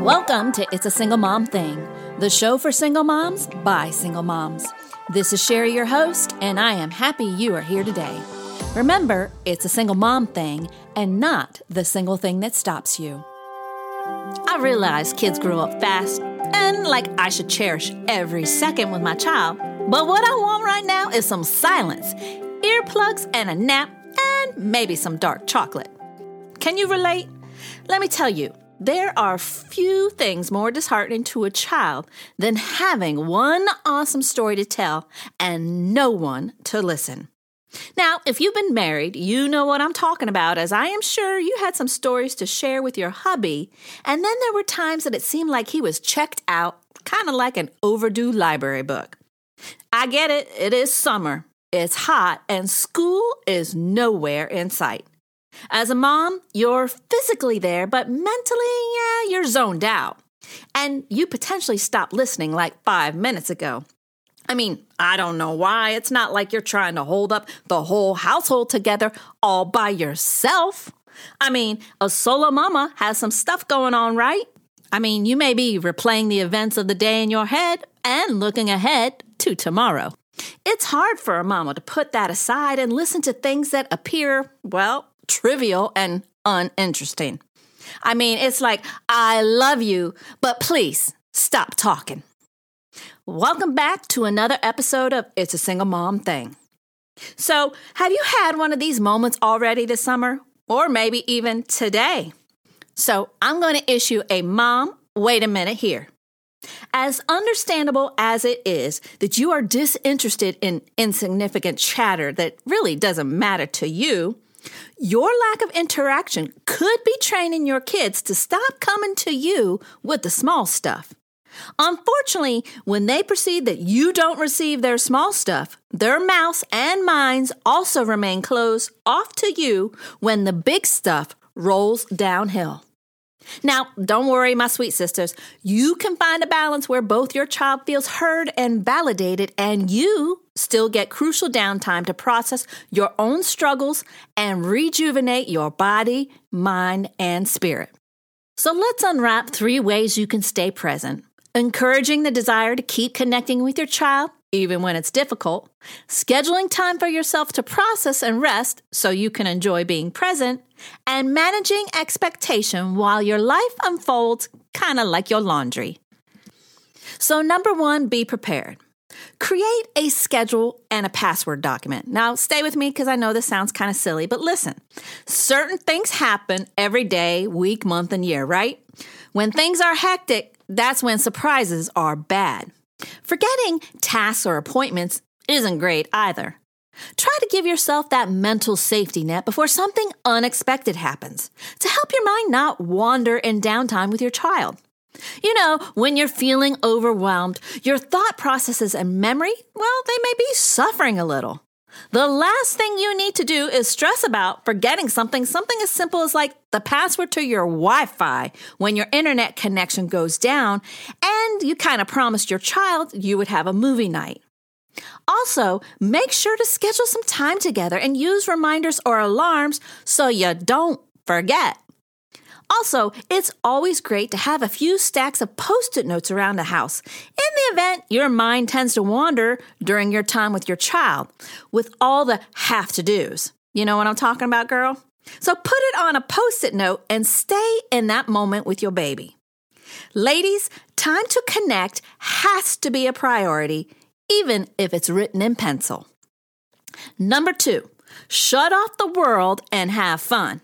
Welcome to It's a Single Mom Thing, the show for single moms by single moms. This is Sherry, your host, and I am happy you are here today. Remember, it's a single mom thing and not the single thing that stops you. I realize kids grow up fast and like I should cherish every second with my child. But what I want right now is some silence, earplugs, and a nap, and maybe some dark chocolate. Can you relate? Let me tell you, there are few things more disheartening to a child than having one awesome story to tell and no one to listen. Now, if you've been married, you know what I'm talking about, as I am sure you had some stories to share with your hubby, and then there were times that it seemed like he was checked out, kind of like an overdue library book. I get it, it is summer, it's hot, and school is nowhere in sight. As a mom, you're physically there, but mentally, yeah, you're zoned out. And you potentially stopped listening like five minutes ago. I mean, I don't know why. It's not like you're trying to hold up the whole household together all by yourself. I mean, a solo mama has some stuff going on, right? I mean, you may be replaying the events of the day in your head and looking ahead to tomorrow. It's hard for a mama to put that aside and listen to things that appear, well, trivial and uninteresting. I mean, it's like, I love you, but please stop talking. Welcome back to another episode of It's a Single Mom Thing. So, have you had one of these moments already this summer? Or maybe even today? So, I'm going to issue a mom, wait a minute here. As understandable as it is that you are disinterested in insignificant chatter that really doesn't matter to you, your lack of interaction could be training your kids to stop coming to you with the small stuff. Unfortunately, when they perceive that you don't receive their small stuff, their mouths and minds also remain closed off to you when the big stuff rolls downhill. Now, don't worry, my sweet sisters. You can find a balance where both your child feels heard and validated, and you still get crucial downtime to process your own struggles and rejuvenate your body, mind, and spirit. So let's unwrap three ways you can stay present encouraging the desire to keep connecting with your child, even when it's difficult, scheduling time for yourself to process and rest so you can enjoy being present, and managing expectation while your life unfolds kind of like your laundry. So, number one, be prepared. Create a schedule and a password document. Now, stay with me because I know this sounds kind of silly, but listen. Certain things happen every day, week, month, and year, right? When things are hectic, that's when surprises are bad. Forgetting tasks or appointments isn't great either. Try to give yourself that mental safety net before something unexpected happens to help your mind not wander in downtime with your child. You know, when you're feeling overwhelmed, your thought processes and memory, well, they may be suffering a little. The last thing you need to do is stress about forgetting something, something as simple as like the password to your Wi Fi when your internet connection goes down and you kind of promised your child you would have a movie night. Also, make sure to schedule some time together and use reminders or alarms so you don't forget. Also, it's always great to have a few stacks of post it notes around the house in the event your mind tends to wander during your time with your child with all the have to do's. You know what I'm talking about, girl? So put it on a post it note and stay in that moment with your baby. Ladies, time to connect has to be a priority, even if it's written in pencil. Number two, shut off the world and have fun.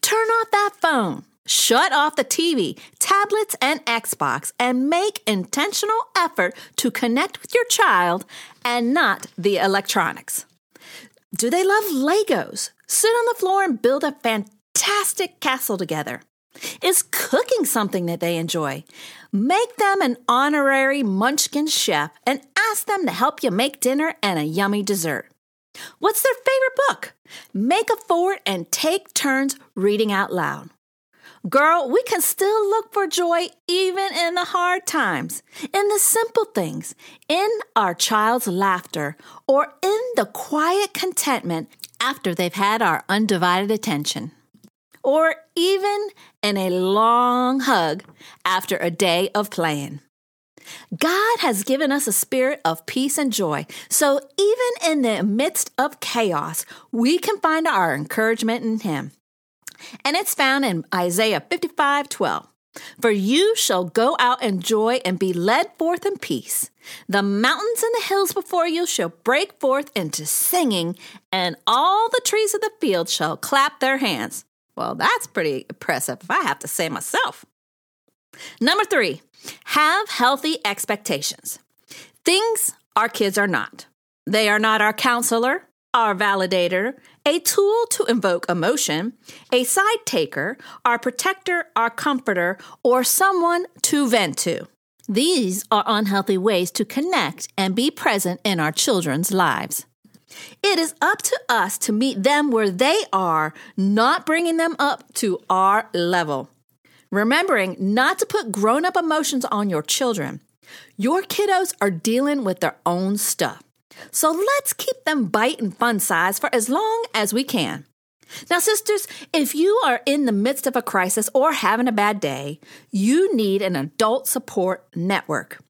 Turn off that phone. Shut off the TV, tablets, and Xbox and make intentional effort to connect with your child and not the electronics. Do they love Legos? Sit on the floor and build a fantastic castle together. Is cooking something that they enjoy? Make them an honorary munchkin chef and ask them to help you make dinner and a yummy dessert. What's their favorite book? Make a fort and take turns reading out loud. Girl, we can still look for joy even in the hard times, in the simple things, in our child's laughter, or in the quiet contentment after they've had our undivided attention. Or even in a long hug after a day of playing. God has given us a spirit of peace and joy. So even in the midst of chaos, we can find our encouragement in Him. And it's found in Isaiah 55 12. For you shall go out in joy and be led forth in peace. The mountains and the hills before you shall break forth into singing, and all the trees of the field shall clap their hands. Well, that's pretty impressive if I have to say myself. Number three, have healthy expectations. Things our kids are not. They are not our counselor, our validator, a tool to invoke emotion, a side taker, our protector, our comforter, or someone to vent to. These are unhealthy ways to connect and be present in our children's lives. It is up to us to meet them where they are, not bringing them up to our level. Remembering not to put grown up emotions on your children. Your kiddos are dealing with their own stuff. So let's keep them bite and fun size for as long as we can. Now, sisters, if you are in the midst of a crisis or having a bad day, you need an adult support network.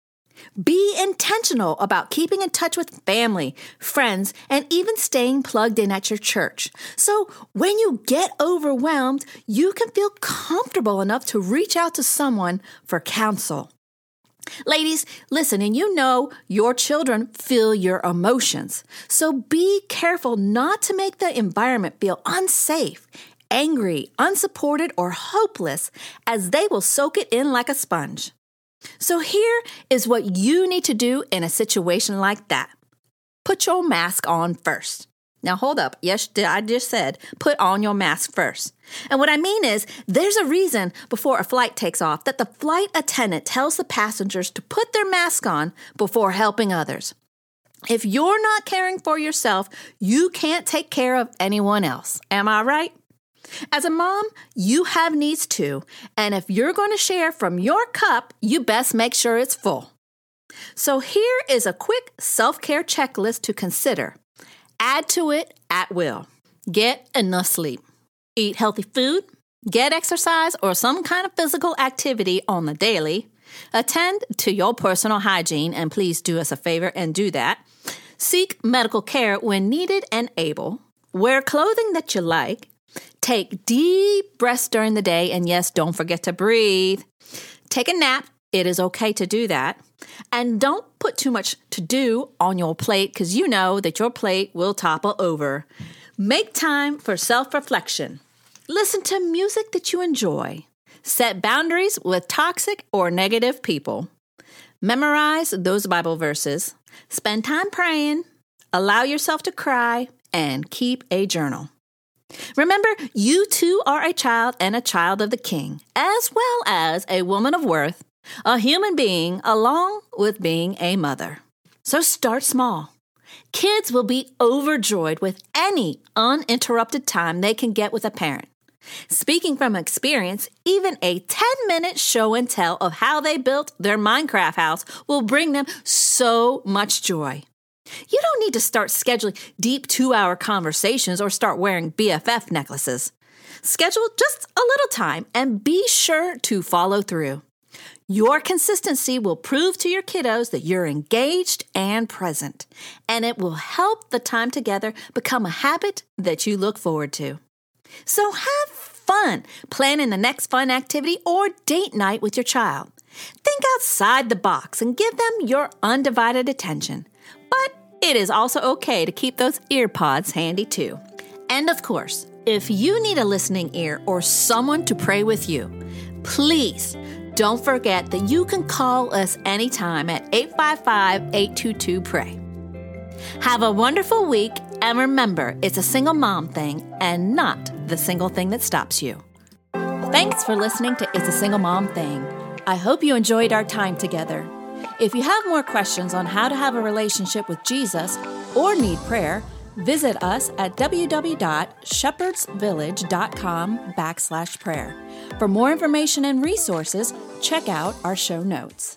Be intentional about keeping in touch with family, friends, and even staying plugged in at your church. So when you get overwhelmed, you can feel comfortable enough to reach out to someone for counsel. Ladies, listen, and you know your children feel your emotions. So be careful not to make the environment feel unsafe, angry, unsupported, or hopeless, as they will soak it in like a sponge. So here is what you need to do in a situation like that put your mask on first. Now, hold up. Yes, I just said put on your mask first. And what I mean is, there's a reason before a flight takes off that the flight attendant tells the passengers to put their mask on before helping others. If you're not caring for yourself, you can't take care of anyone else. Am I right? As a mom, you have needs too, and if you're going to share from your cup, you best make sure it's full. So here is a quick self care checklist to consider. Add to it at will. Get enough sleep. Eat healthy food. Get exercise or some kind of physical activity on the daily. Attend to your personal hygiene, and please do us a favor and do that. Seek medical care when needed and able. Wear clothing that you like. Take deep breaths during the day, and yes, don't forget to breathe. Take a nap. It is okay to do that. And don't put too much to do on your plate because you know that your plate will topple over. Make time for self reflection. Listen to music that you enjoy. Set boundaries with toxic or negative people. Memorize those Bible verses. Spend time praying. Allow yourself to cry and keep a journal. Remember, you too are a child and a child of the King, as well as a woman of worth, a human being, along with being a mother. So start small. Kids will be overjoyed with any uninterrupted time they can get with a parent. Speaking from experience, even a 10 minute show and tell of how they built their Minecraft house will bring them so much joy. You don't need to start scheduling deep two hour conversations or start wearing BFF necklaces. Schedule just a little time and be sure to follow through. Your consistency will prove to your kiddos that you're engaged and present, and it will help the time together become a habit that you look forward to. So have fun planning the next fun activity or date night with your child. Think outside the box and give them your undivided attention. But it is also okay to keep those earpods handy too. And of course, if you need a listening ear or someone to pray with you, please don't forget that you can call us anytime at 855 822 PRAY. Have a wonderful week, and remember, it's a single mom thing and not the single thing that stops you. Thanks for listening to It's a Single Mom Thing. I hope you enjoyed our time together. If you have more questions on how to have a relationship with Jesus or need prayer, visit us at www.shepherdsvillage.com backslash prayer. For more information and resources, check out our show notes.